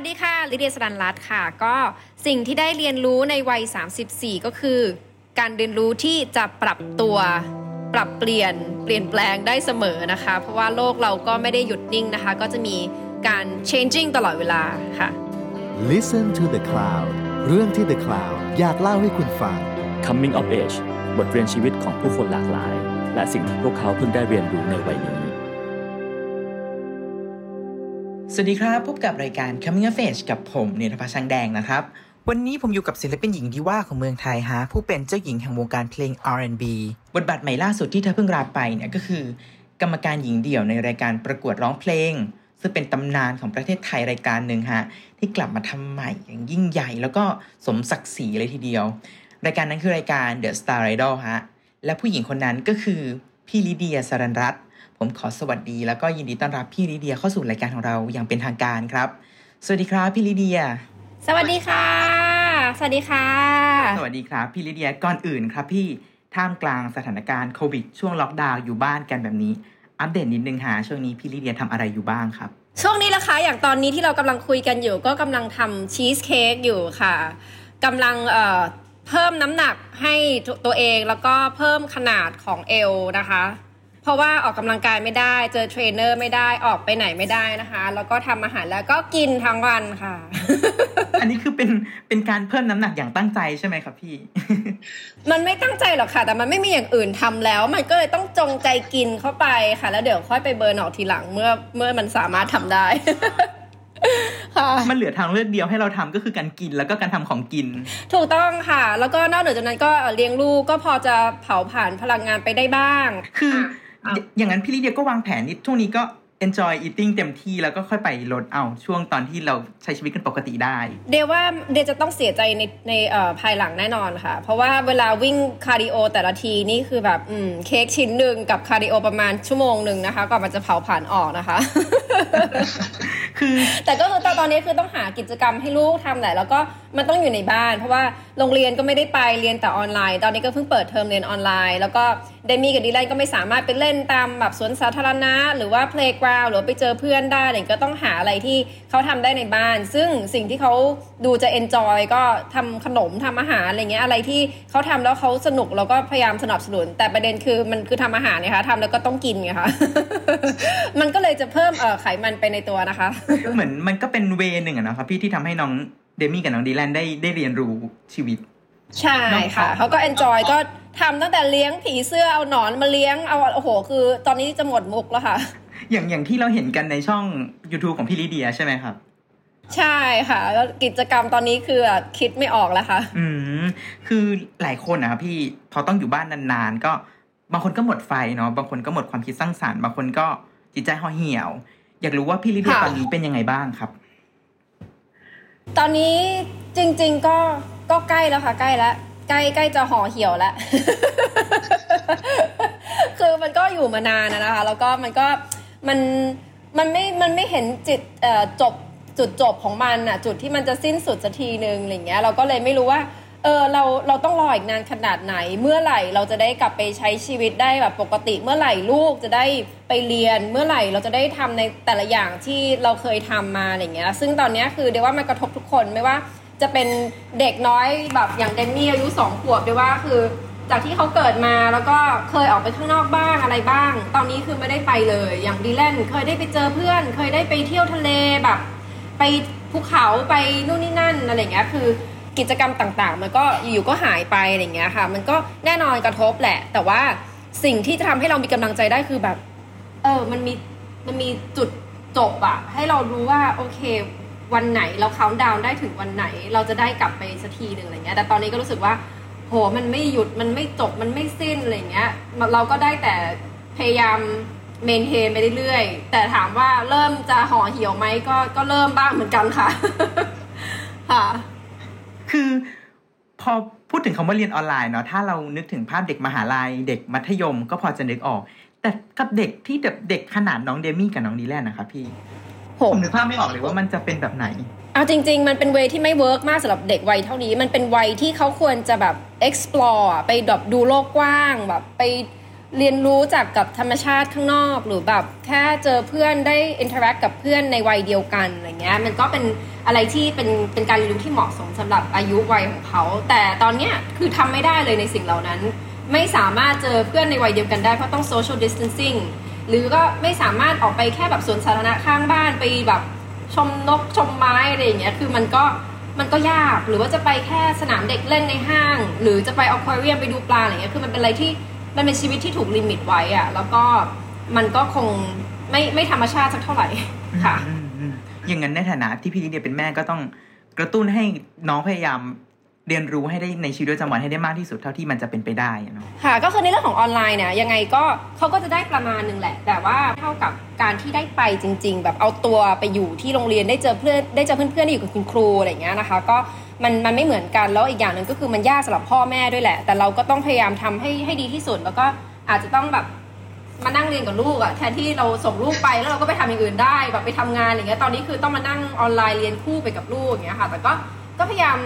วัสดีค่ะ ลิเดียสรันรัตน์ค่ะ ก็สิ่งที่ได้เรียนรู้ในวัย 34 ก็คือ การเรียนรู้ที่จะปรับตัว ปรับเปลี่ยน เปลี่ยนแปลงได้เสมอนะคะ เพราะว่าโลกเราก็ไม่ได้หยุดนิ่งนะคะ ก็จะมีการ changing ตลอดเวลาค่ะ Listen to the Cloud เรื่องที่ The Cloud อยากเล่าให้คุณฟัง Coming of Age บทเรียนชีวิตของผู้คนหลากหลาย และสิ่งที่พวกเขาเพิ่งได้เรียนรู้ในวัยนี้ สวัสดีครับพบกับรายการ Coming of Age กับผมเนธภาชังแดงนะครับ วันนี้ผมอยู่กับศิลปินหญิงดีว่าของเมืองไทยฮะ ผู้เป็นเจ้าหญิงแห่งวงการเพลง R&B บทบาทใหม่ล่าสุดที่เธอเพิ่งรับไปเนี่ยก็คือ กรรมการหญิงเดี่ยวในรายการประกวดร้องเพลง ซึ่งเป็นตำนานของประเทศไทยรายการหนึ่งฮะ ที่กลับมาทำใหม่อย่างยิ่งใหญ่ แล้วก็สมศักดิ์ศรีเลยทีเดียว รายการนั้นคือรายการ The Star Idol ฮะและผู้หญิงคนนั้นก็คือพี่ลิเดียสรันรัตน์ ผมขอสวัสดีแล้วก็ยินดีต้อนรับพี่ลิเดียเข้าสู่รายการของเราอย่างเป็นทางการครับ สวัสดีครับพี่ลิเดีย สวัสดีค่ะ สวัสดีค่ะ สวัสดีครับพี่ลิเดียก่อนอื่นครับพี่ท่ามกลางสถานการณ์โควิดช่วงล็อกดาวน์อยู่บ้านกันแบบนี้ อัปเดตนิดนึงหาช่วงนี้พี่ลิเดียทำอะไรอยู่บ้างครับช่วงนี้นะคะอย่างตอนนี้ที่เรากำลังคุยกันอยู่ ก็กำลังทำชีสเค้กอยู่ค่ะกำลังเอ่อเพิ่มน้ำหนักให้ตัวตัวเองแล้วก็เพิ่มขนาดของเอวนะคะเพ ราะว่าออกกำลังกายไม่ได้ เจอเทรนเนอร์ไม่ได้ออกไปไหนไม่ได้นะคะ แล้วก็ทำอาหารแล้วก็กินทั้งวันค่ะ อันนี้คือเป็นเป็นการเพิ่มน้ำหนักอย่างตั้งใจใช่ไหมครับพี่ มันไม่ตั้งใจหรอกค่ะ แต่มันไม่มีอย่างอื่นทำแล้ว มันก็เลยต้องจงใจกินเข้าไปค่ะ แล้วเดี๋ยวค่อยไป burn ออกทีหลังเมื่อเมื่อมันสามารถทำได้ค่ะมันเหลือทางเลือกเดียวให้เราทำก็คือการกินแล้วก็การทำของกิน ถูกต้องค่ะ แล้วก็นอกเหนือจากนั้นก็เอ่อเลี้ยงลูกก็พอจะเผาผลาญพลังงานไปได้บ้าง คืออะ อย่างนั้นพี่ลิเดียก็วางแผนนิดช่วงนี้ก็ enjoy eating เต็มที่แล้วก็ค่อยไปลดเอาช่วงตอนที่เราใช้ชีวิตกันปกติได้ เดียว่าเดียจะต้องเสียใจในในเอ่อภายหลังแน่นอนค่ะ เพราะว่าเวลาวิ่ง cardio แต่ละทีนี่คือแบบอืมเค้กชิ้นหนึ่งกับ cardio ประมาณชั่วโมงหนึ่งนะคะก่อนมันจะเผาผลาญออกนะคะ คือแต่ก็คือตอนตอนนี้คือต้องหากิจกรรมให้ลูกทำแหละแล้วก็มันต้องอยู่ในบ้าน เพราะว่าโรงเรียนก็ไม่ได้ไปเรียนแต่ออนไลน์ ตอนนี้ก็เพิ่งเปิดเทอมเรียนออนไลน์ แล้วก็เดมี่กับดีแลนก็ไม่สามารถไปเล่นตามแบบสวนสาธารณะหรือว่า playground หรือว่าไปเจอเพื่อนได้อะไรก็ต้องหาอะไรที่เขาทำได้ในบ้าน ซึ่งสิ่งที่เขาดูจะ enjoy ก็ทำขนมทำอาหารอะไรเงี้ยอะไรที่เขาทำแล้วเขาสนุกเราก็พยายามสนับสนุน แต่ประเด็นคือมันคือทำอาหารนะคะทำแล้วก็ต้องกินไงคะมันก็เลยจะเพิ่มเอ่อไขมันไปในตัวนะคะเหมือนมันก็เป็นเวย์หนึ่งอะนะครับพี่ที่ทำให้น้องเดมี่กับน้องดีแลนได้ได้เรียนรู้ชีวิต ใช่ค่ะ เขาก็ enjoy ก็ทำตั้งแต่เลี้ยงผีเสื้อเอาหนอนมาเลี้ยงเอาโอ้โห คือตอนนี้จะหมดมุกแล้วค่ะ อย่างอย่างที่เราเห็นกันในช่อง YouTube ของพี่ลิเดียใช่ไหมครับ ใช่ค่ะ แล้วกิจกรรมตอนนี้คือคิดไม่ออกแล้วค่ะ อืมคือหลายคนนะครับพี่พอต้องอยู่บ้านนานๆ ก็บางคนก็หมดไฟเนาะบางคนก็หมดความคิดสร้างสรรค์บางคนก็จิตใจห่อเหี่ยว อยากรู้ว่าพี่ลิเดียค่ะตอนนี้เป็นยังไงบ้างครับ ตอนนี้จริง ๆ ก็ก็ใกล้แล้วค่ะ ใกล้แล้วใกล้ใกล้จะห่อเหี่ยวแล้ว คือมันก็อยู่มานานนะนะคะ แล้วก็มันก็ มันมันไม่มันไม่เห็นจิตเอ่อจบจุดจบของมันอะจุดที่มันจะสิ้นสุดสักทีหนึ่งอะไรเงี้ยเราก็เลยไม่รู้ว่าเออเราเราต้องรออีกนานขนาดไหน เมื่อไหร่เราจะได้กลับไปใช้ชีวิตได้แบบปกติ เมื่อไหร่ลูกจะได้ไปเรียน เมื่อไหร่เราจะได้ทำในแต่ละอย่างที่เราเคยทำมาอะไรเงี้ย ซึ่งตอนนี้คือเดี๋ยวว่ามันกระทบทุกคนไม่ว่าจะเป็นเด็กน้อยแบบอย่างเดนนี่อายุสองขวบเดี๋ยวว่าคือ จากที่เขาเกิดมาแล้วก็เคยออกไปข้างนอกบ้างอะไรบ้าง ตอนนี้คือไม่ได้ไปเลย อย่างดีแลนเคยได้ไปเจอเพื่อน เคยได้ไปเที่ยวทะเลแบบ ไปภูเขาไปนู่นนี่นั่นอะไรเงี้ยคือกิจกรรมต่างๆ มันก็อยู่ๆก็หายไปอะไรเงี้ยค่ะ มันก็แน่นอนกระทบแหละ แต่ว่าสิ่งที่จะทำให้เรามีกำลังใจได้คือแบบ เออมันมีมันมีจุดจบอะให้เรารู้ว่าโอเควันไหนเราเขาดาวน์ได้ถึงวันไหน เราจะได้กลับไปสักทีหนึ่งอะไรเงี้ยแต่ตอนนี้ก็รู้สึกว่า โหมันไม่หยุดมันไม่จบมันไม่สิ้นอะไรเงี้ย เราก็ได้แต่พยายาม maintain ไปเรื่อยๆ แต่ถามว่าเริ่มจะห่อเหี่ยวไหมก็ก็เริ่มบ้างเหมือนกันค่ะค่ะ คือพอพูดถึงคำว่าเรียนออนไลน์เนาะถ้าเรานึกถึงภาพเด็กมหาลัย เด็กมัธยมก็พอจะนึกออก แต่กับเด็กที่แบบเด็กขนาดน้องเดมี่กับน้องดีแลนนะครับพี่โหผมนึกภาพไม่ออกเลยว่ามันจะเป็นแบบไหน เอาจริง ๆ มันเป็น way ที่ไม่ work มากสำหรับเด็กวัยเท่านี้ มันเป็นวัยที่เขาควรจะแบบ explore ไปแบบดูโลกกว้างแบบไปเรียนรู้จากกับธรรมชาติข้างนอก หรือแบบแค่เจอเพื่อนได้ interact กับเพื่อนในวัยเดียวกันอะไรเงี้ยมันก็เป็นอะไรที่เป็นเป็นการเรียนรู้ที่เหมาะสมสำหรับอายุวัยของเขา แต่ตอนเนี้ยคือทำไม่ได้เลยในสิ่งเหล่านั้น ไม่สามารถเจอเพื่อนในวัยเดียวกันได้เพราะต้อง social distancing หรือก็ไม่สามารถออกไปแค่แบบสวนสาธารณะข้างบ้านไปแบบ ชมนกชมไม้อะไรอย่างเงี้ยคือมันก็มันก็ยากหรือว่าจะไปแค่สนามเด็กเล่นในห้าง หรือจะไปอควาเรียมไปดูปลาอะไรเงี้ยคือมันเป็นอะไรที่มันเป็นชีวิตที่ถูกลิมิตไว้อะแล้วก็มันก็คงไม่ไม่ธรรมชาติสักเท่าไหร่ค่ะอย่างนั้นในฐานะที่พี่ลิเดียเป็นแม่ก็ต้องกระตุ้นให้น้องพยายาม เรียนรู้ให้ได้ในชีวิตประจำวันให้ได้มากที่สุดเท่าที่มันจะเป็นไปได้เนาะค่ะ ก็คือในเรื่องของออนไลน์เนี่ยยังไงก็เขาก็จะได้ประมาณหนึ่งแหละ แต่ว่าเท่ากับการที่ได้ไปจริง ๆ แบบเอาตัวไปอยู่ที่โรงเรียนได้เจอเพื่อนได้เจอเพื่อนๆที่อยู่กับคุณครูอะไรอย่างเงี้ยนะคะ ก็มันมันไม่เหมือนกันแล้วอีกอย่างหนึ่งก็คือมันยากสำหรับพ่อแม่ด้วยแหละ แต่เราก็ต้องพยายามทำให้ให้ดีที่สุด แล้วก็อาจจะต้องแบบมานั่งเรียนกับลูกอะแทนที่เราส่งลูกไปแล้วเราก็ไปทำอย่างอื่นได้แบบไปทำงานอย่างเงี้ยตอนนี้คือต้องมานั่งออนไลน์เรียนคู่ไปกับลูกอย่างเงี้ยค่ะ แต่ก็ก็พยายาม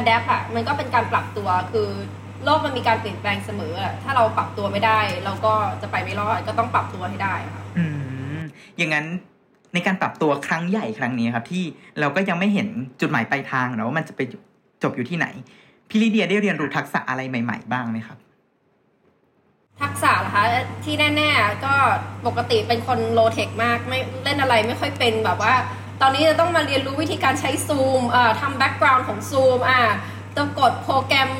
adapt อะมันก็เป็นการปรับตัวคือโลกมันมีการเปลี่ยนแปลงเสมออะถ้าเราปรับตัวไม่ได้ เราก็จะไปไม่รอดก็ต้องปรับตัวให้ได้อะค่ะอืมอย่างนั้นในการปรับตัวครั้งใหญ่ครั้งนี้ครับ ที่เราก็ยังไม่เห็นจุดหมายปลายทางนะว่ามันจะไปจบอยู่ที่ไหนพี่ลิเดียได้เรียนรู้ทักษะอะไรใหม่ ๆ บ้างไหมครับ ทักษะเหรอคะที่แน่ ๆ ก็ปกติเป็นคนโลเทคมากไม่เล่นอะไรไม่ค่อยเป็นแบบว่า ตอนนี้จะต้องมาเรียนรู้วิธีการใช้ซูมอ่าทำแบ็กกราวน์ของซูมอ่าต้องกดโปรแกรม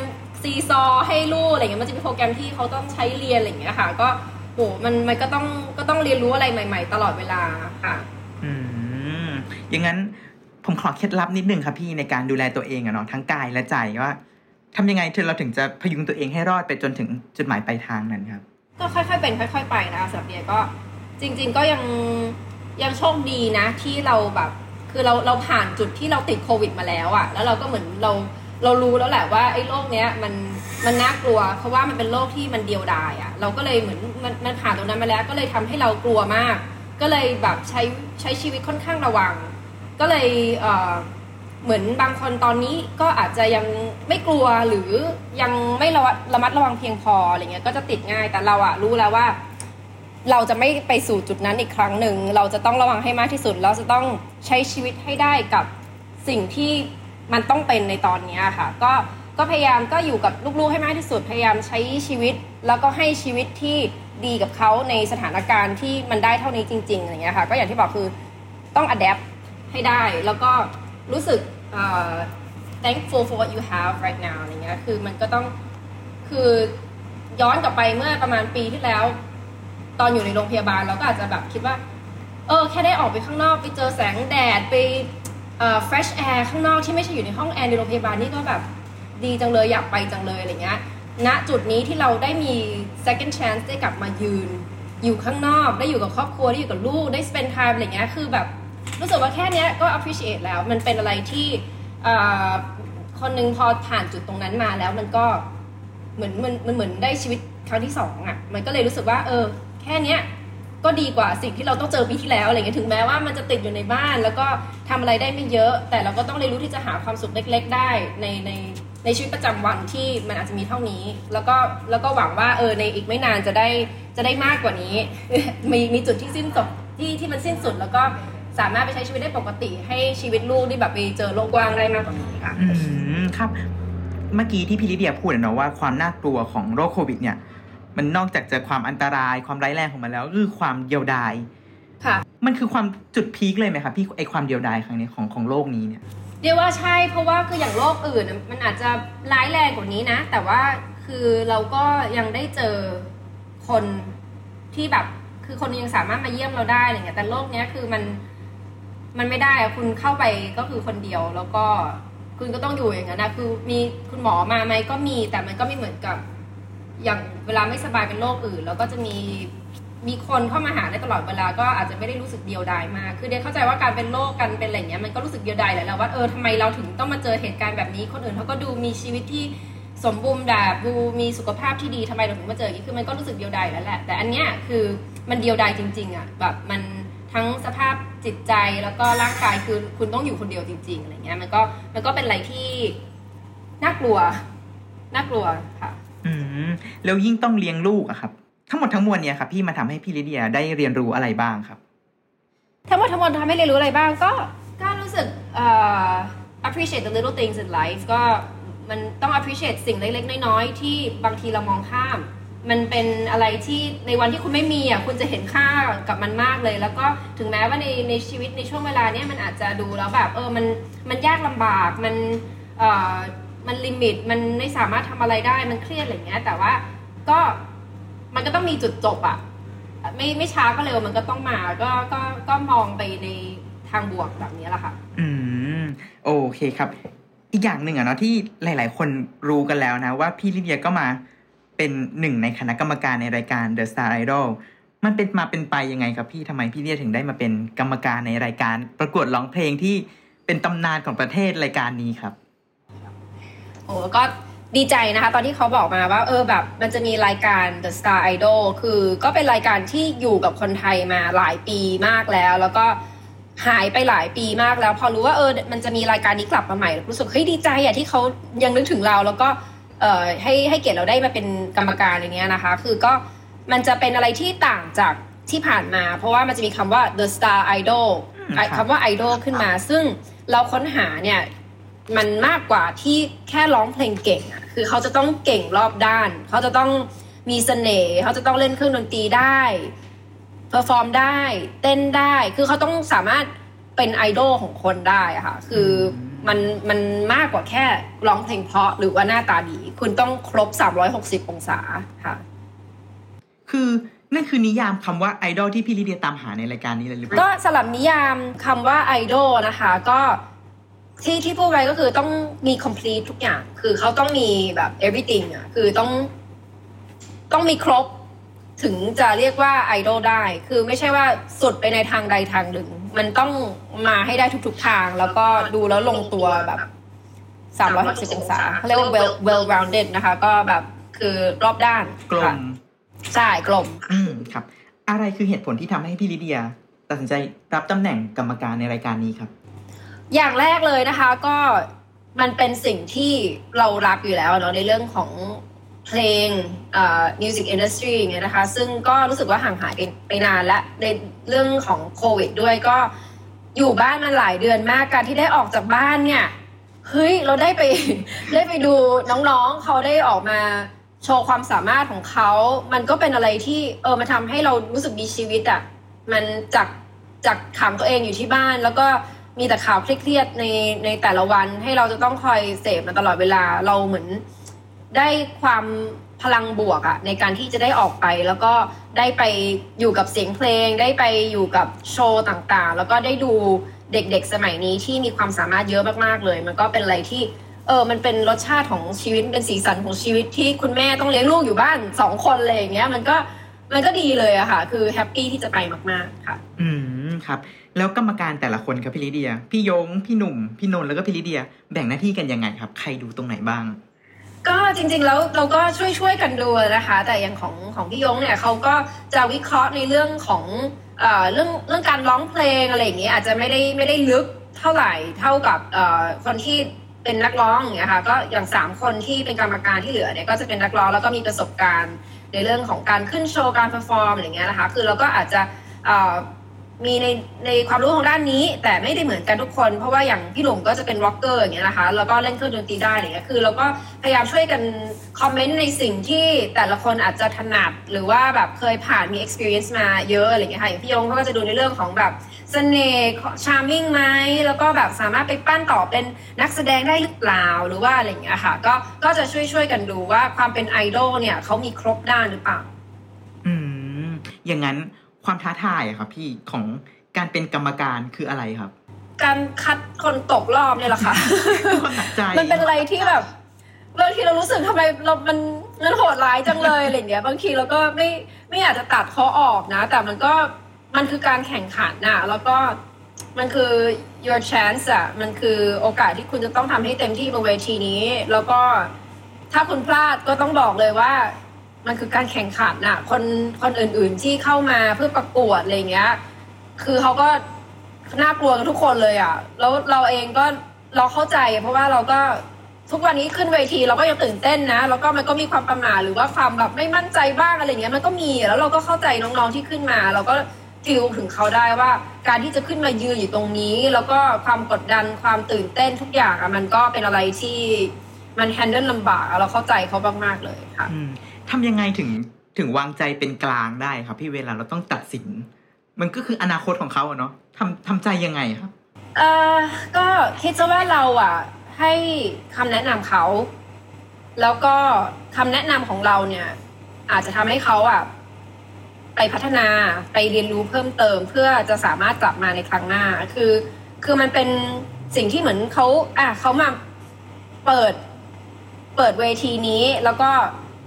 ซีซอให้ลูกอะไรเงี้ยมันจะมีโปรแกรมที่เขาต้องใช้เรียนอะไรอย่างเงี้ยค่ะ ก็โหมันมันก็ต้องก็ต้องเรียนรู้อะไรใหม่ ๆ ตลอดเวลาค่ะ อืมอย่างนั้นผมขอเคล็ดลับนิดนึงครับพี่ในการดูแลตัวเองอะเนาะทั้งกายและใจว่าทำยังไงถึงเราถึงจะพยุงตัวเองให้รอดไปจนถึงจุดหมายปลายทางนั้นครับ ก็ค่อยๆเป็นค่อย ๆ ไปนะคะสำหรับเดียก็จริง ๆ ก็ยัง ยังโชคดีนะที่เราแบบ คือเราเราผ่านจุดที่เราติดโควิดมาแล้วอะแล้วเราก็เหมือนเราเรารู้แล้วแหละว่าไอ้โรคเนี้ยมันมันน่ากลัว เพราะว่ามันเป็นโรคที่มันเดียวดายอะเราก็เลยเหมือนมันมันผ่านตรงนั้นมาแล้ว ก็เลยทำให้เรากลัวมาก ก็เลยแบบใช้ใช้ชีวิตค่อนข้างระวัง ก็เลยเอ่อเหมือนบางคนตอนนี้ก็อาจจะยังไม่กลัวหรือยังไม่ระระมัดระวังเพียงพออะไรเงี้ยก็จะติดง่ายแต่เราอะรู้แล้วว่า เราจะไม่ไปสู่จุดนั้นอีกครั้งหนึ่ง เราจะต้องระวังให้มากที่สุด เราจะต้องใช้ชีวิตให้ได้กับสิ่งที่มันต้องเป็นในตอนนี้ค่ะ ก็ก็พยายามก็อยู่กับลูกๆให้มากที่สุด พยายามใช้ชีวิต แล้วก็ให้ชีวิตที่ดีกับเขาในสถานการณ์ที่มันได้เท่านี้จริงๆอะไรเงี้ยค่ะ ก็อย่างที่บอกคือต้อง adapt ให้ได้ แล้วก็รู้สึก thankful for what you have right now อะไรเงี้ย คือมันก็ต้อง คือย้อนกลับไปเมื่อประมาณปีที่แล้ว ตอนอยู่ในโรงพยาบาลเราก็อาจจะแบบคิดว่า เออ แค่ได้ออกไปข้างนอกไปเจอแสงแดดไปเอ่อ fresh air ข้างนอกที่ไม่ใช่อยู่ในห้องแอร์ในโรงพยาบาลนี่ก็แบบดีจังเลยอยากไปจังเลยอะไรเงี้ยณจุดนี้ที่เราได้มี second chance ได้กลับมายืน อยู่ข้างนอกได้อยู่กับครอบครัวได้อยู่กับลูกได้ spend time อะไรเงี้ยคือแบบรู้สึกว่าแค่นี้ก็ appreciate แล้ว มันเป็นอะไรที่อ่อคนหนึ่งพอผ่านจุดตรงนั้นมาแล้วมันก็เหมือนมันมันเหมือนได้ชีวิตครั้งที่สองอะ มันก็เลยรู้สึกว่า เออ ค่เนี้ยก็ดีกว่าสิ่งที่เราต้องเจอปีที่แล้วอะไรเงี้ยถึงแม้ว่ามันจะติดอยู่ในบ้าน แล้วก็ทำอะไรได้ไม่เยอะ แต่เราก็ต้องเรียนรู้ที่จะหาความสุขเล็ก ๆ ได้ในในในชีวิตประจำวันที่มันอาจจะมีเท่านี้ แล้วก็แล้วก็หวังว่าเออในอีกไม่นานจะได้จะได้มากกว่านี้ มีมีจุดที่สิ้นสุดที่ที่มันสิ้นสุดแล้วก็สามารถไปใช้ชีวิตได้ปกติ ให้ชีวิตลูกที่แบบไปเจอโลกกว้างได้มากกว่านี้ค่ะอืมครับ เมื่อกี้ที่พี่ลิเดียพูดเนาะว่าความน่ากลัวของโรคโควิดเนี่ย มันนอกจากจะความอันตรายความร้ายแรงของมันแล้วก็คือความเดียวดายค่ะ มันคือความจุดพีคเลยไหมครับพี่ไอความเดียวดายครั้งนี้ของของโลกนี้เนี่ยเรียกว่าใช่เพราะว่าคืออย่างโรคอื่นน่ะมันอาจจะร้ายแรงกว่านี้นะ แต่ว่าคือเราก็ยังได้เจอคนที่แบบคือคนยังสามารถมาเยี่ยมเราได้อะไรเงี้ยแต่โรคเนี้ยคือมันมันไม่ได้อะคุณเข้าไปก็คือคนเดียวแล้วก็คุณก็ต้องอยู่อย่างนั้นนะคือมีคุณหมอมาไหมก็มีแต่มันก็ไม่เหมือนกับ อย่างเวลาไม่สบายเป็นโรคอื่น แล้วก็จะมีมีคนเข้ามาหาได้ตลอดเวลาก็อาจจะไม่ได้รู้สึกเดียวดายมากคือเดียเข้าใจว่าการเป็นโรคกันเป็นอะไรเงี้ยมันก็รู้สึกเดียวดายแหละแล้วว่าเออทำไมเราถึงต้องมาเจอเหตุการณ์แบบนี้ คนอื่นเขาก็ดูมีชีวิตที่สมบูรณ์แบบดูมีสุขภาพที่ดีทำไมเราถึงมาเจออย่างนี้คือมันก็รู้สึกเดียวดายแล้วแหละแต่อันเนี้ยคือมันเดียวดายจริง ๆอะแบบมันทั้งสภาพจิตใจแล้วก็ร่างกายคือคุณต้องอยู่คนเดียวจริง ๆอะไรเงี้ยมันก็มันก็เป็นอะไรที่น่ากลัวน่ากลัวค่ะ อืมแล้วยิ่งต้องเลี้ยงลูกอะครับ ทั้งหมดทั้งมวลเนี่ยครับพี่มาทำให้พี่ลิเดียได้เรียนรู้อะไรบ้างครับ ทั้งหมดทั้งมวลทำให้เรียนรู้อะไรบ้างก็ก็รู้สึกเอ่อ appreciate the little things in life ก็มันต้อง appreciate สิ่งเล็กๆ น้อยๆ ที่บางทีเรามองข้าม มันเป็นอะไรที่ในวันที่คุณไม่มีอะคุณจะเห็นค่ากับมันมากเลย แล้วก็ถึงแม้ว่าในในชีวิตในช่วงเวลาเนี้ยมันอาจจะดูแล้วแบบเออมันมันยากลำบากมันเอ่อ มันลิมิตมันไม่สามารถทำอะไรได้มันเครียดอะไรเงี้ย แต่ว่าก็มันก็ต้องมีจุดจบอะไม่ไม่ช้าก็เร็วมันก็ต้องมาก็ก็ก็มองไปในทางบวกแบบนี้แหละค่ะ อืม โอเคครับ อีกอย่างหนึ่งอะเนาะที่หลาย ๆ คนรู้กันแล้วนะว่าพี่ลิเดียก็มาเป็นหนึ่งในคณะกรรมการในรายการ The Star Idol มันเป็นมาเป็นไปยังไงครับพี่ทำไมพี่ลิเดียถึงได้มาเป็นกรรมการในรายการ ประกวดร้องเพลงที่เป็นตำนานของประเทศรายการนี้ครับ โอ้ก็ดีใจนะคะตอนที่เขาบอกมาว่า เออแบบมันจะมีรายการ The Star Idol คือก็เป็นรายการที่อยู่กับคนไทยมาหลายปีมากแล้ว แล้วก็หายไปหลายปีมากแล้ว พอรู้ว่าเออมันจะมีรายการนี้กลับมาใหม่รู้สึกเฮ้ยดีใจอะที่เขายังนึกถึงเรา แล้วก็เอ่อให้ให้เกียรติเราได้มาเป็นกรรมการอย่างเงี้ยนะคะ คือก็มันจะเป็นอะไรที่ต่างจากที่ผ่านมา เพราะว่ามันจะมีคำว่า The Star Idol อืมครับคำว่า idol ขึ้นมา ซึ่งเราค้นหาเนี่ย มันมากกว่าที่แค่ร้องเพลงเก่งอะคือเขาจะต้องเก่งรอบด้าน เขาจะต้องมีเสน่ห์เขาจะต้องเล่นเครื่องดนตรีได้perform ได้เต้นได้คือเขาต้องสามารถเป็นไอดอลของคนได้อะค่ะ คือมันมันมากกว่าแค่ร้องเพลงเพราะหรือว่าหน้าตาดี คุณต้องครบ 360 องศาค่ะ คือนั่นคือนิยามคำว่าไอดอลที่พี่ลิเดียตามหาในรายการนี้เลยหรือเปก็ล่าสำหรับนิยามคำว่าไอดอลนะคะ ก็ ที่ที่พูดไว้ก็คือต้องมี complete ทุกอย่าง คือเขาต้องมีแบบ everything อะ คือต้องต้องมีครบถึงจะเรียกว่าไอดอลได้ คือไม่ใช่ว่าสุดไปในทางใดทางหนึ่ง มันต้องมาให้ได้ทุกๆทาง แล้วก็ดูแล้วลงตัวแบบ360องศาเขาเรียกว่า well well rounded นะคะ ก็แบบคือรอบด้านกลค่ะมใช่กลมอืมครับ อะไรคือเหตุผลที่ทำให้พี่ลิเดีย ตัดสินใจรับตำแหน่งกรรมการในรายการนี้ครับ อย่างแรกเลยนะคะก็มันเป็นสิ่งที่เรารักอยู่แล้วเนาะในเรื่องของเพลงเอ่อ music industry อย่างเงี้ยนะคะ ซึ่งก็รู้สึกว่าห่างหายไปไปนานและในเรื่องของโควิดด้วยก็อยู่บ้านมาหลายเดือนมากการที่ได้ออกจากบ้านเนี่ยเฮ้ยเราได้ไปได้ไปดูน้องๆเขาได้ออกมาโชว์ความสามารถของเขา มันก็เป็นอะไรที่เออมาทำให้เรารู้สึกมีชีวิตอะ่ะ มันจากจากขังตัวเองอยู่ที่บ้านแล้วก็ มีแต่ข่าวเครียดๆในในแต่ละวันให้เราจะต้องคอยเสพมันตลอดเวลาเราเหมือนได้ความพลังบวกอะในการที่จะได้ออกไปแล้วก็ได้ไปอยู่กับเสียงเพลง ได้ไปอยู่กับโชว์ต่างๆ แล้วก็ได้ดูเด็กๆ สมัยนี้ที่มีความสามารถเยอะมากๆเลย มันก็เป็นอะไรที่เออมันเป็นรสชาติของชีวิตเป็นสีสันของชีวิตที่คุณแม่ต้องเลี้ยงลูกอยู่บ้านสองคนเลยอย่างเงี้ยมันก็มันก็ดีเลยอะค่ะ คือแฮปปี้ที่จะไปมากๆค่ะ อืมครับ แล้วกรรมการแต่ละคนครับพี่ลิเดีย พี่ยง พี่หนุ่ม พี่นนท์แล้วก็พี่ลิเดีย แบ่งหน้าที่กันยังไงครับ ใครดูตรงไหนบ้าง ก็จริงๆแล้วเราก็ช่วยช่วยๆกันดูนะคะ แต่อย่างของของพี่ยงเนี่ยเขาก็จะวิเคราะห์ในเรื่องของเอ่อเรื่องเรื่องการร้องเพลงอะไรอย่างเงี้ยอาจจะไม่ได้ไม่ได้ลึกเท่าไหร่เท่ากับเอ่อคนที่เป็นนักร้องอย่างเงี้ยค่ะก็อย่างสามคนที่เป็นกรรมการที่เหลือเนี่ยก็จะเป็นนักร้องแล้วก็มีประสบการณ์ในเรื่องของการขึ้นโชว์การเ e อร์ฟอร์มอะไรเงี้ยนะคะคือเราก็อาจจะ มีในในความรู้ของด้านนี้ แต่ไม่ได้เหมือนกันทุกคน เพราะว่าอย่างพี่หนุ่มก็จะเป็นร็อกเกอร์อย่างเงี้ยนะคะแล้วก็เล่นเครื่องดนตรีได้อะไรเงี้ยคือเราก็พยายามช่วยกัน comment ในสิ่งที่แต่ละคนอาจจะถนัดหรือว่าแบบเคยผ่านมี experience มาเยอะอะไรเงี้ยค่ะอย่างพี่ยงเขาก็จะดูในเรื่องของแบบเสน่ห์ charming ไหมแล้วก็แบบสามารถไปปั้นต่อเป็นนักแสดงได้หรือเปล่าหรือว่าอะไรอย่างเงี้ยค่ะ ก็ก็จะช่วยช่วยกันดูว่าความเป็นไอดอลเนี่ยเขามีครบด้านหรือเปล่า อืมอย่างนั้น ความท้าทายอะครับพี่ของการเป็นกรรมการคืออะไรครับ การคัดคนตกรอบเนี่ยแหละค่ะความหนักใจมันเป็นอะไรที่แบบบางทีเรารู้สึกทำไมเรา มันมันโหดร้ายจังเลยอะไรอย่างเงี้ย บางทีเราก็ไม่ไม่อยากจะตัดเขาออกนะ แต่มันก็มันคือการแข่งขันน่ะแล้วก็มันคือ your chance อะมันคือโอกาสที่คุณจะต้องทำให้เต็มที่บนเวทีนี้ แล้วก็ถ้าคุณพลาดก็ต้องบอกเลยว่า มันคือการแข่งขันน่ะคนคนอื่นๆที่เข้ามาเพื่อประกวดอะไรเงี้ย คือเขาก็น่ากลัวกันทุกคนเลยอะแล้วเราเองก็เราเข้าใจ เพราะว่าเราก็ทุกวันนี้ขึ้นเวทีเราก็ยังตื่นเต้นนะ แล้วก็มันก็มีความประหม่าหรือว่าความแบบไม่มั่นใจบ้างอะไรเงี้ยมันก็มีแล้วเราก็เข้าใจน้องๆที่ขึ้นมา เราก็ฟิลถึงเขาได้ว่า การที่จะขึ้นมายืนอยู่ตรงนี้ แล้วก็ความกดดันความตื่นเต้นทุกอย่างอะมันก็เป็นอะไรที่มันแฮนเดิลลำบากเราเข้าใจเขามากๆเลยค่ะ ทำยังไงถึงถึงวางใจเป็นกลางได้ครับ พี่เวลาเราต้องตัดสิน มันก็คืออนาคตของเขาเนาะทำทำใจยังไงครับเออก็คิดซะว่าเราอะ ให้คำแนะนำเขา แล้วก็คำแนะนำของเราเนี่ย อาจจะทำให้เขาอะไปพัฒนาไปเรียนรู้เพิ่มเติม เพื่อจะสามารถกลับมาในครั้งหน้า คือ คือมันเป็นสิ่งที่เหมือนเขาอะเขามาเปิด เปิดเวทีนี้แล้วก็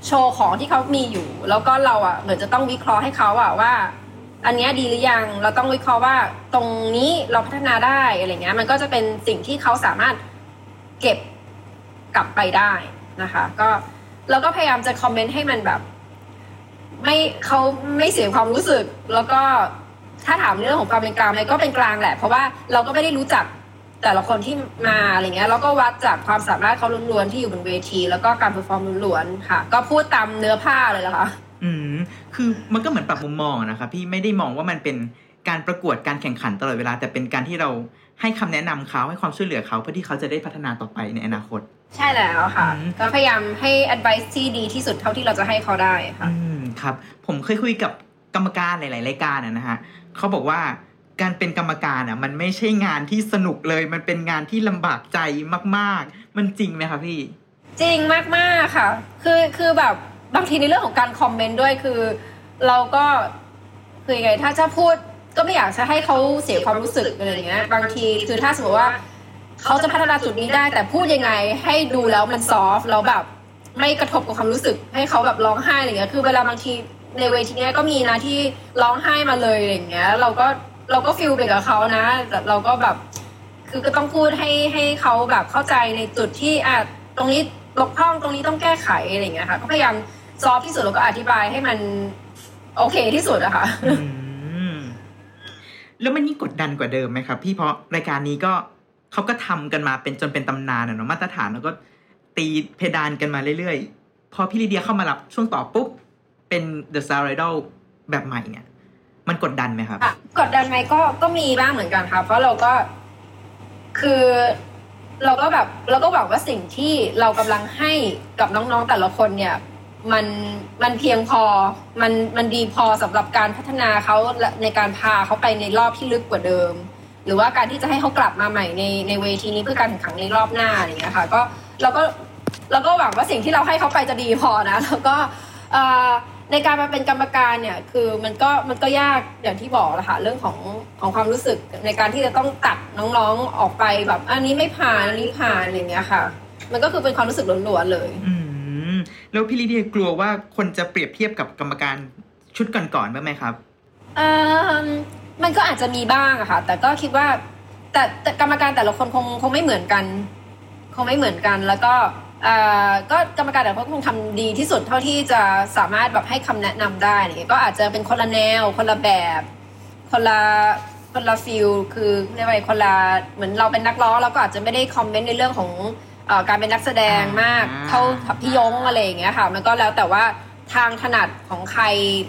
โชว์ของที่เขามีอยู่ แล้วก็เราอะเหมือนจะต้องวิเคราะห์ให้เขาอะว่า อันเนี้ยดีหรือยังเราต้องวิเคราะห์ว่าตรงนี้เราพัฒนาได้อะไรเงี้ย มันก็จะเป็นสิ่งที่เขาสามารถเก็บกลับไปได้นะคะ ก็เราก็พยายามจะ comment ให้มันแบบ ไม่เขาไม่เสียความรู้สึก แล้วก็ถ้าถามเรื่องของความเป็นกลางมันก็เป็นกลางแหละ เพราะว่าเราก็ไม่ได้รู้จัก แต่ละคนที่มาอะไรเงี้ยแล้วก็วัดจากความสามารถเขาล้วนๆที่อยู่บนเวที แล้วก็การเ e อร์ฟอร์มล้วนๆค่ะ ก็พูดตามเนื้อผ้าเลยละค่ะอืมคือมันก็เหมือนปรับมุมมองอะนะครับพี่ไม่ได้มองว่ามันเป็นการประกวดการแข่งขันตลอดเวลา แต่เป็นการที่เราให้คำแนะนำเขาให้ความช่วยเหลือเขาเพื่อที่เขาจะได้พัฒนาต่อไปในอนาคต ใช่แล้วค่ะอืมก็พยายามให้ advice ที่ดีที่สุดเท่าที่เราจะให้เขาได้ค่ะอืมครับ ผมเคยคุยกับกรรมการหลาย ๆ รายการอะนะฮะเขาบอกว่า การเป็นกรรมการอะ มันไม่ใช่งานที่สนุกเลย มันเป็นงานที่ลำบากใจมากๆ มันจริงไหมครับพี่ จริงมากๆค่ะ คือคือแบบบางทีในเรื่องของการคอมเมนต์ด้วยคือ เราก็คือยังไงถ้าจะพูดก็ไม่อยากจะให้เขาเสียความรู้สึกอะไรอย่างเงี้ย บางทีคือถ้าสมมติว่าเขาจะพัฒนาจุดนี้ได้แต่พูดยังไงให้ดูแล้วมันซอฟต์แล้วแบบไม่กระทบกับความรู้สึก ให้เขาแบบร้องไห้อะไรเงี้ยคือเวลาบางทีในเวทีเนี้ยก็มีนะที่ร้องไห้มาเลยอะไรอย่างเงี้ย เราก็ เราก็ฟิลไปกับเขานะแต่เราก็แบบ คือก็ต้องพูดให้ให้เขาแบบเข้าใจในจุดที่อะตรงนี้บกพร่องตรงนี้ต้องแก้ไขอะไรอย่างเงี้ยค่ะ ก็พยายามซอฟที่สุดแล้วก็อธิบายให้มัน โอเคที่สุดอะค่ะแล้วมันยิ่งกดดันกว่าเดิมไหมครับพี่เพราะรายการนี้ก็เขาก็ทำกันมาเป็นจนเป็นตำนานอะเนาะมาตรฐานแล้วก็ตีเพดานกันมาเรื่อยๆ พอพี่ลีเดียเข้ามารับช่วงต่อปุ๊บ เป็น The Star Idol แบบใหม่เนี่ย มันกดดันไหมครับกดดันไหมก็ก็มีบ้างเหมือนกันค่ะเพราะเราก็คือเราก็แบบเราก็หวังว่าสิ่งที่เรากำลังให้กับน้องๆแต่ละคนเนี่ยมันมันเพียงพอมันมันดีพอสำหรับการพัฒนาเขาในการพาเขาไปในรอบที่ลึกกว่าเดิม หรือว่าการที่จะให้เขากลับมาใหม่ในในเวทีนี้เพื่อการแข่งขันในรอบหน้าอะไรอย่างเงี้ยค่ะก็เราก็เราก็หวังว่าสิ่งที่เราให้เขาไปจะดีพอนะแล้วก็เอ่อ ในการมาเป็นกรรมการเนี่ยคือมันก็มันก็ยากอย่างที่บอกแหละค่ะเรื่องของของความรู้สึกในการที่จะต้องตัดน้องๆออกไปแบบ อันนี้ไม่ผ่านอันนี้ผ่านอะไรอย่างเงี้ยค่ะ มันก็คือเป็นความรู้สึกล้วนๆเลยอืมแล้วพี่ลีเดียกลัวว่าคนจะเปรียบเทียบกับกรรมการชุดก่อนๆบ้างไหมครับเอิ่มมันก็อาจจะมีบ้างอะค่ะ แต่ก็คิดว่าแต่แต่กรรมการแต่ละคนคงคงไม่เหมือนกัน คงไม่เหมือนกันแล้วก็เอ่อ ก็กรรมการแต่ละคนคงทำดีที่สุดเท่าที่จะสามารถแบบให้คำแนะนำได้อะไรเงี้ยก็อาจจะเป็นคนละแนว คนละแบบ คนละคนละฟิลคือเรียกว่าคนละเหมือนเราเป็นนักร้องเราก็อาจจะไม่ได้คอมเมนต์ในเรื่องของอการเป็นนักแสดงมาก เท่าพี่ยงอะไรอย่างเงี้ยค่ะ มันก็แล้วแต่ว่าทางถนัดของใคร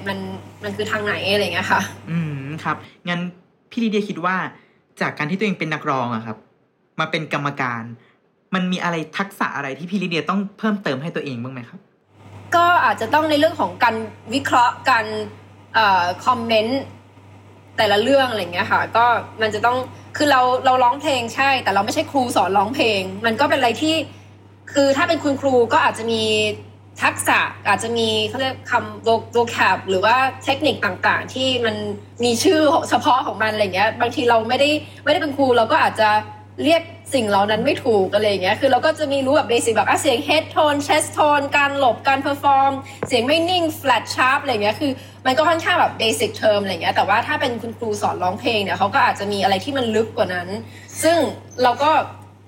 มันมันคือทางไหนอะไรอย่างเงี้ยค่ะ อืมครับ งั้นพี่ลีเดียคิดว่าจากการที่ตัวเองเป็นนักร้องอะครับ มาเป็นกรรมการ มันมีอะไรทักษะอะไรที่พี่ลีเดียต้องเพิ่มเติมให้ตัวเองบ้างไหมครับ ก็อาจจะต้องในเรื่องของการวิเคราะห์การอcomment แต่ละเรื่องอะไรเงี้ยค่ะ ก็มันจะต้องคือเราเราร้องเพลงใช่ แต่เราไม่ใช่ครูสอนร้องเพลง มันก็เป็นอะไรที่ คือถ้าเป็นคุณครูก็อาจจะมีทักษะอาจจะมีเขาเรียกคำ vocab หรือว่าเทคนิคต่างๆ ที่มันมีชื่อเฉพาะของมันอะไรเงี้ย บางทีเราไม่ได้ไม่ได้เป็นครูเราก็อาจจะ เรียกสิ่งเหล่านั้นไม่ถูกอะไรอย่างเงี้ย คือเราก็จะมีรู้แบบ basic แบบอะเสียง head tone chest tone การหลบ การ perform เสียงไม่นิ่ง flat sharp อะไรเงี้ย คือ มันก็ค่อนข้างแบบ basic term อะไรเงี้ย แต่ว่าถ้าเป็นคุณครูสอนร้องเพลงเนี่ยเขาก็อาจจะมีอะไรที่มันลึกกว่านั้น ซึ่งเราก็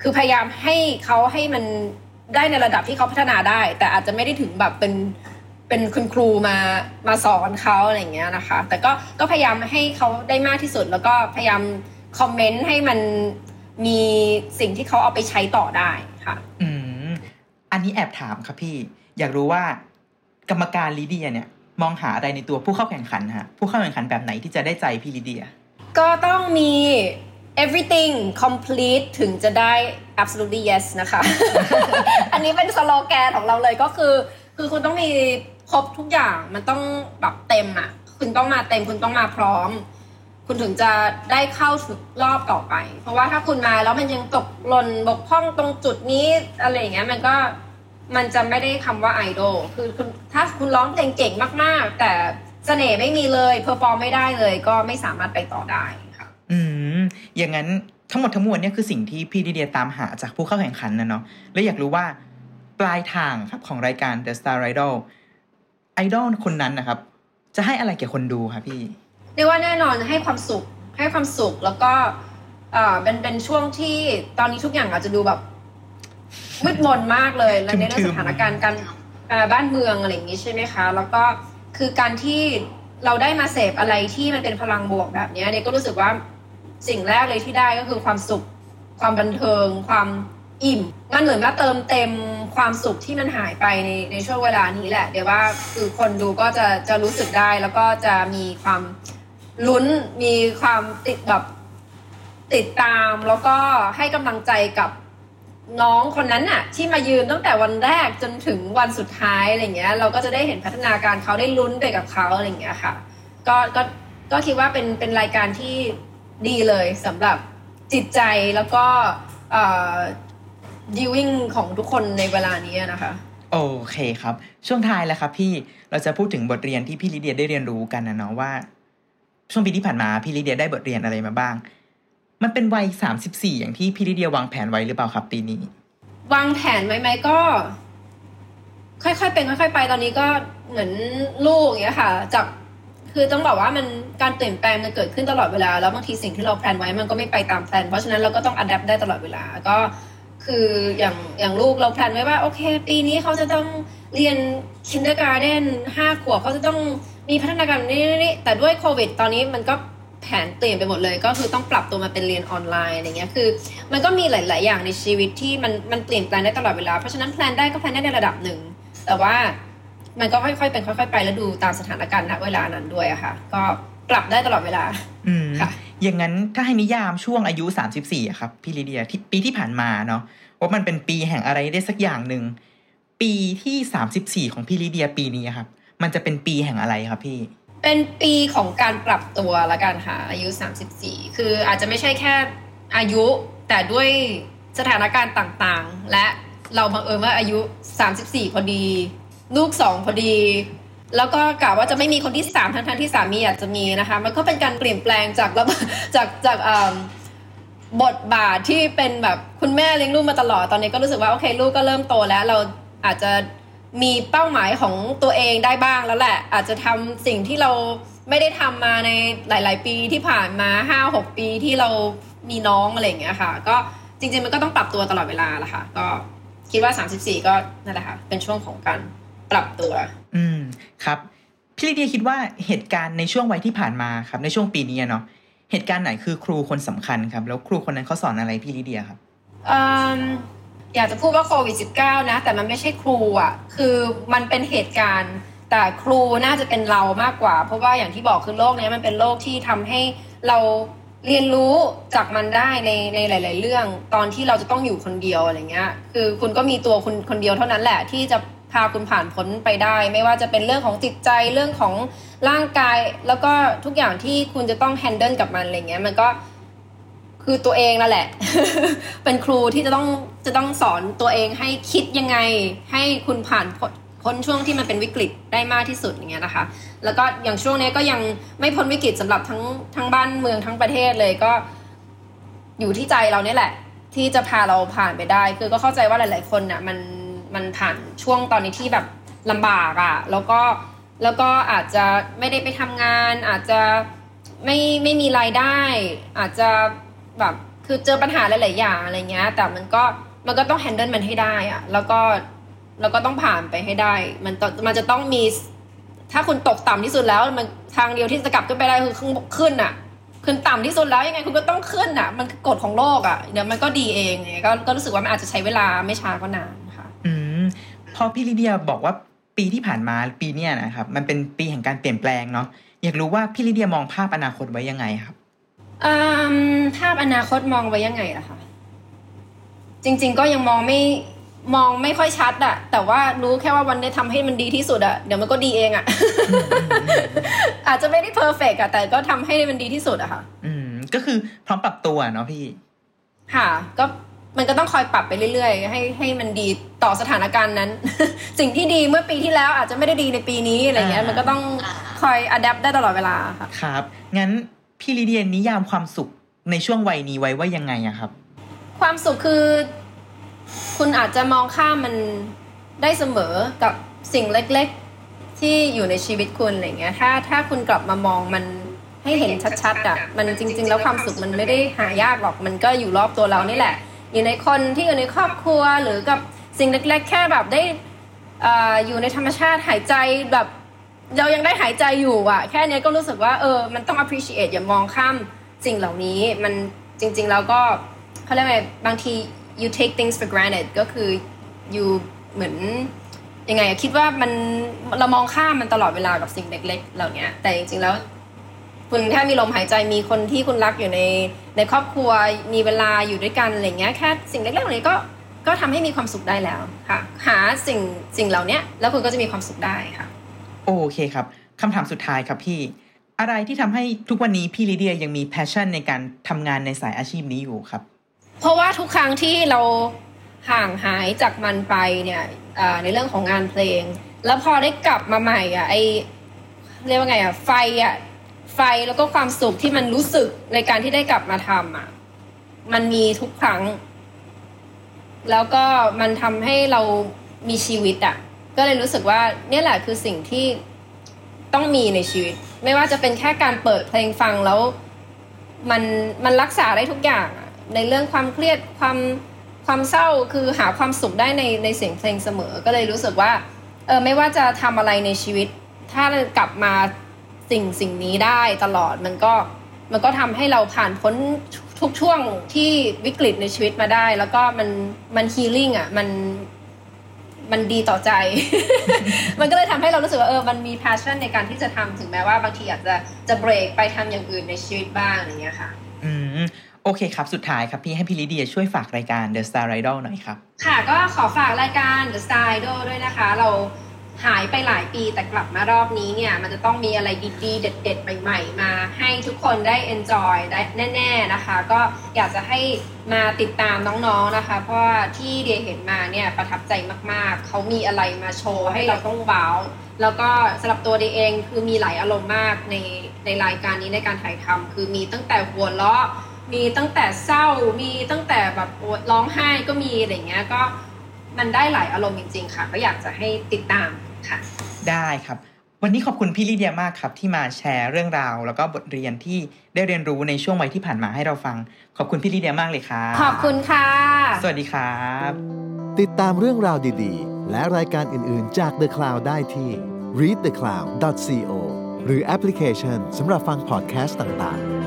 คือพยายามให้เขาให้มันได้ในระดับที่เขาพัฒนาได้ แต่อาจจะไม่ได้ถึงแบบเป็นเป็นคุณครูมามาสอนเขาอะไรเงี้ยนะคะ แต่ก็ก็พยายามให้เขาได้มากที่สุดแล้วก็พยายาม comment ให้มัน มีสิ่งที่เขาเอาไปใช้ต่อได้ค่ะ อืมนี้แอบถามครับพี่ อยากรู้ว่ากรรมการลีเดียเนี่ย มองหาอะไรในตัวผู้เข้าแข่งขันฮะ ผู้เข้าแข่งขันแบบไหนที่จะได้ใจพี่ลีเดีย ก็ต้องมี everything complete ถึงจะได้ absolutely yes นะคะ อันนี้เป็นสโลแกนของเราเลยก็คือ คือคุณต้องมีครบทุกอย่างมันต้องแบบเต็มอะ คุณต้องมาเต็มคุณต้องมาพร้อม คุณถึงจะได้เข้าถึงรอบต่อไป เพราะว่าถ้าคุณมาแล้วมันยังตกหล่นบกพร่องตรงจุดนี้อะไรอย่างเงี้ยมันก็มันจะไม่ได้คำว่าไอดอลคือคุณถ้าคุณร้องเพลงเก่งมาก ๆ แต่เสน่ห์ไม่มีเลย perform ไม่ได้เลย ก็ไม่สามารถไปต่อได้ค่ะ อืม อย่างนั้นทั้งหมดทั้งมวลเนี่ยคือสิ่งที่พี่ลิเดียตามหาจากผู้เข้าแข่งขันนะเนาะแล้วอยากรู้ว่าปลายทางครับของรายการ The Star Idol ไอดอลคนนั้นนะครับ จะให้อะไรแก่คนดูครับพี่ เรียกว่าแน่นอนให้ความสุขให้ความสุขแล้วก็เอ่อเป็นเป็นช่วงที่ตอนนี้ทุกอย่างอาจจะดูแบบมืดมนมากเลยและในเรื่องสถานการณ์การเอ่อบ้านเมืองอะไรอย่างนี้ใช่ไหมคะ แล้วก็คือการที่เราได้มาเสพอะไรที่มันเป็นพลังบวกแบบเนี้ยเนี่ยก็รู้สึกว่าสิ่งแรกเลยที่ได้ก็คือความสุข ความบันเทิง ความอิ่ม มันเหมือนว่าเติมเต็มความสุขที่มันหายไปในในช่วงเวลานี้แหละ เดี๋ยวว่าคือคนดูก็จะจะรู้สึกได้แล้วก็จะมีความ ลุ้นมีความติดแบบติดตามแล้วก็ให้กำลังใจกับน้องคนนั้นน่ะ ที่มายืนตั้งแต่วันแรกจนถึงวันสุดท้ายอะไรเงี้ย เราก็จะได้เห็นพัฒนาการเขาได้ลุ้นไปกับเขาอะไรเงี้ยค่ะ ก็ก็ก็คิดว่าเป็นเป็นรายการที่ดีเลยสำหรับจิตใจแล้วก็เอ่อ viewing ของทุกคนในเวลานี้นะคะ โอเคครับ ช่วงท้ายแล้วครับพี่เราจะพูดถึงบทเรียนที่พี่ลิเดียได้เรียนรู้กันนะเนาะว่า ช่วงปีที่ผ่านมาพี่ลิเดียได้บทเรียนอะไรมาบ้าง มันเป็นวัยสามสิบสี่อย่างที่พี่ลิเดียวางแผนไว้หรือเปล่าครับปีนี้ วางแผนไว้ไหมก็ ค่อยๆเป็นค่อย ๆ ไปตอนนี้ก็เหมือนลูกอย่างเงี้ยค่ะจากคือต้องบอกว่ามันการเปลี่ยนแปลงมันเกิดขึ้นตลอดเวลาแล้วบางทีสิ่งที่เรา plan ไว้มันก็ไม่ไปตาม plan เพราะฉะนั้นเราก็ต้อง adapt ได้ตลอดเวลาก็คืออย่างอย่างลูกเรา plan ไว้ว่าโอเค ปีนี้เขาจะต้องเรียน kindergarten ห้าขวบเขาจะต้อง มีพัฒนาการนี่นี่นี่แต่ด้วยโควิด ตอนนี้มันก็แผนเปลี่ยนไปหมดเลย ก็คือต้องปรับตัวมาเป็นเรียนออนไลน์อะไรเงี้ยคือ มันก็มีหลาย ๆ อย่างในชีวิตที่มันมันเปลี่ยนแปลงได้ตลอดเวลาเพราะฉะนั้น plan ได้ก็ plan ได้ในระดับหนึ่งแต่ว่ามันก็ค่อย ๆ เป็นค่อย ๆ ไปแล้วดูตามสถานการณ์ณเวลานั้นด้วยอะค่ะ ก็ปรับได้ตลอดเวลาอืมค่ะ อย่างนั้นถ้าให้นิยามช่วงอายุสามสิบสี่ครับพี่ลิเดียที่ปีที่ผ่านมาเนาะว่ามันเป็นปีแห่งอะไรได้สักอย่างหนึ่งปีที่สามสิบสี่ของพี่ลิเดียปีนี้ครับ มันจะเป็นปีแห่งอะไรครับพี่ เป็นปีของการปรับตัวละกันค่ะอายุ 34 คืออาจจะไม่ใช่แค่อายุ แต่ด้วยสถานการณ์ต่างๆ และเราบังเอิญว่าอายุ 34 พอดี ลูกสองพอดี แล้วก็กะว่าจะไม่มีคนที่สามทั้งๆที่สามีอยากจะมีนะคะ มันก็เป็นการเปลี่ยนแปลงจากระจากจากบทบาทที่เป็นแบบคุณแม่เลี้ยงลูกมาตลอดตอนนี้ก็รู้สึกว่าโอเคลูกก็เริ่มโตแล้วเราอาจจะ มีเป้าหมายของตัวเองได้บ้างแล้วแหละ อาจจะทำสิ่งที่เราไม่ได้ทำมาในหลาย ๆ ปีที่ผ่านมาห้าหกปีที่เรามีน้องอะไรอย่างเงี้ยค่ะ ก็จริง ๆ มันก็ต้องปรับตัวตลอดเวลาแหละค่ะ ก็คิดว่า 34 ก็นั่นแหละค่ะ เป็นช่วงของการปรับตัว อืมครับพี่ลิเดียคิดว่าเหตุการณ์ในช่วงวัยที่ผ่านมาครับ ในช่วงปีนี้อะเนาะเหตุการณ์ไหนคือครูคนสำคัญครับ แล้วครูคนนั้นเขาสอนอะไรพี่ลิเดียครับ อยากจะพูดว่าโควิด -19 นะ แต่มันไม่ใช่ครูอะ คือมันเป็นเหตุการณ์ แต่ครูน่าจะเป็นเรามากกว่า เพราะว่าอย่างที่บอกคือโลกนี้มันเป็นโลกที่ทำให้เราเรียนรู้จากมันได้ในในหลาย ๆ เรื่อง ตอนที่เราจะต้องอยู่คนเดียวอะไรเงี้ย คือคุณก็มีตัวคุณคนเดียวเท่านั้นแหละ ที่จะพาคุณผ่านพ้นไปได้ ไม่ว่าจะเป็นเรื่องของจิตใจเรื่องของร่างกาย แล้วก็ทุกอย่างที่คุณจะต้องแฮนเดิลกับมันอะไรเงี้ย มันก็ คือตัวเองนั่นแหละ เป็นครูที่จะต้องจะต้องสอนตัวเองให้คิดยังไง ให้คุณผ่านพ้นช่วงที่มันเป็นวิกฤตได้มากที่สุดอย่างเงี้ยนะคะ แล้วก็อย่างช่วงนี้ก็ยังไม่พ้นวิกฤตสำหรับทั้งทั้งบ้านเมืองทั้งประเทศเลยก็ อยู่ที่ใจเราเนี่ยแหละ ที่จะพาเราผ่านไปได้ คือก็เข้าใจว่าหลาย ๆ คนน่ะมันมันผ่านช่วงตอนนี้ที่แบบลำบากอะ่ะ แล้วก็แล้วก็อาจจะไม่ได้ไปทำงาน อาจจะไม่ไม่มีรายได้ อาจจะ แบบคือเจอปัญหาหลายๆอย่างอะไรเงี้ย แต่มันก็มันก็ต้องแฮนเดิลมันให้ได้อะแล้วก็แล้วก็ต้องผ่านไปให้ได้ มันต้องมันจะต้องมี ถ้าคุณตกต่ำที่สุดแล้ว มันทางเดียวที่จะกลับขึ้นไปได้คือขึ้นขึ้นอะขึ้นต่ำที่สุดแล้วยังไงคุณก็ต้องขึ้นอะมันกฎของโลกอะเดี๋ยวมันก็ดีเองไงก็ก็รู้สึกว่ามันอาจจะใช้เวลาไม่ช้าก็นานค่ะ อืมพอพี่ลิเดียบอกว่าปีที่ผ่านมาปีเนี้ยนะครับมันเป็นปีแห่งการเปลี่ยนแปลงเนาะอยากรู้ว่าพี่ลิเดียมองภาพอนาคตไว้ยังไงครับ ภาพอนาคตมองไว้ยังไงล่ะคะจริง ๆ ก็ยังมองไม่มองไม่ค่อยชัดอะแต่ว่ารู้แค่ว่าวันนี้ทำให้มันดีที่สุดอะเดี๋ยวมันก็ดีเองอะอาจจะไม่ได้ perfect อะแต่ก็ทำให้มันดีที่สุดอะค่ะ อืม ก็คือพร้อมปรับตัวเนาะพี่ ค่ะ ก็มันก็ต้องคอยปรับไปเรื่อยๆ ให้ให้มันดีต่อสถานการณ์นั้น สิ่งที่ดีเมื่อปีที่แล้วอาจจะไม่ได้ดีในปีนี้อะไรเงี้ยอ่ามัมันก็ต้องคอย adapt ได้ตลอดเวลาค่ะครับงั้น พี่ลิเดียนิยามความสุขในช่วงวัยนี้ไว้ว่ายังไงอะครับ ความสุขคือ คุณอาจจะมองข้ามมันได้เสมอกับสิ่งเล็กๆ ที่อยู่ในชีวิตคุณอะไรเงี้ยถ้าถ้าคุณกลับมามองมันให้เห็นชัดๆอะมันจริง ๆ แล้วความสุขมันไม่ได้หายากหรอกมันก็อยู่รอบตัวเรานี่แหละ อยู่ในคนที่อยู่ในครอบครัวหรือกับสิ่งเล็กๆ แค่แบบได้อ่ออยู่ในธรรมชาติหายใจแบบ เรายังได้หายใจอยู่อะแค่นี้ก็รู้สึกว่าเออมันต้อง appreciate อย่ามองข้ามสิ่งเหล่านี้มันจริง ๆ แล้วก็เขาเรียกว่าไงบางที you take things for granted ก็คือ you เหมือนยังไงคิดว่ามันเรามองข้ามมันตลอดเวลากับสิ่งเล็ก ๆ เหล่านี้แต่จริง ๆ แล้วคุณแค่มีลมหายใจมีคนที่คุณรักอยู่ในในครอบครัวมีเวลาอยู่ด้วยกันอะไรเงี้ยแค่สิ่งเล็กๆเหล่านี้ก็ก็ทำให้มีความสุขได้แล้วค่ะ หาสิ่งสิ่งเหล่านี้แล้วคุณก็จะมีความสุขได้ค่ะ โอเคครับคำถามสุดท้ายครับพี่ อะไรที่ทำให้ทุกวันนี้พี่ลิเดียยังมีแพชชั่นในการทำงานในสายอาชีพนี้อยู่ครับ เพราะว่าทุกครั้งที่เราห่างหายจากมันไปเนี่ยในเรื่องของงานเพลง แล้วพอได้กลับมาใหม่อะไอเรียกว่าไงอะไฟอะไฟแล้วก็ความสุขที่มันรู้สึกในการที่ได้กลับมาทำอะ มันมีทุกครั้ง แล้วก็มันทำให้เรามีชีวิตอะ ก็เลยรู้สึกว่าเนี่ยแหละคือสิ่งที่ต้องมีในชีวิต ไม่ว่าจะเป็นแค่การเปิดเพลงฟังแล้ว มันมันรักษาได้ทุกอย่างในเรื่องความเครียดความความเศร้าคือหาความสุขได้ในในเสียงเพลงเสมอ ก็เลยรู้สึกว่าเออไม่ว่าจะทำอะไรในชีวิต ถ้ากลับมาสิ่งสิ่งนี้ได้ตลอดมันก็มันก็ทำให้เราผ่านพ้นทุกช่วงที่วิกฤตในชีวิตมาได้ แล้วก็มันมันฮีลิ่งอะมัน มันดีต่อใจ มันก็เลยทำให้เรารู้สึกว่าเออ มันมี passion ในการที่จะทำถึงแม้ว่าบางทีอาจจะจะเบรกไปทำอย่างอื่นในชีวิตบ้างอย่างเงี้ยค่ะ อืมโอเคครับ สุดท้ายครับพี่ให้พี่ลิเดียช่วยฝากรายการ The Star Idol หน่อยครับ ค่ะก็ขอฝากรายการ The Star Idol ด้วยนะคะ เรา หายไปหลายปีแต่กลับมารอบนี้เนี่ย มันจะต้องมีอะไรดีๆ เด็ด ๆ ใหม่ ๆ มาให้ทุกคนได้ enjoy ได้แน่ ๆนะคะ ก็อยากจะให้มาติดตามน้องๆนะคะ เพราะว่าที่เดียเห็นมาเนี่ยประทับใจมากๆ เขามีอะไรมาโชว์ให้เราต้องว้าวแล้วก็สำหรับตัวเดียเองคือมีหลายอารมณ์มากในในรายการนี้ในการถ่ายทำคือมีตั้งแต่หัวเราะมีตั้งแต่เศร้ามีตั้งแต่แบบร้องไห้ก็มีอะไรเงี้ยก็ มันได้หลายอารมณ์จริง ๆ ค่ะ ก็อยากจะให้ติดตามค่ะ ได้ครับ วันนี้ขอบคุณพี่ลิเดียมากครับ ที่มาแชร์เรื่องราว แล้วก็บทเรียนที่ได้เรียนรู้ในช่วงวัยที่ผ่านมาให้เราฟัง ขอบคุณพี่ลิเดียมากเลยครับขอบคุณค่ะ สวัสดีครับ ติดตามเรื่องราวดีๆ และรายการอื่นๆจาก The Cloud ได้ที่ readthecloud.co หรือแอปพลิเคชันสำหรับฟังพอดแคสต์ต่างๆ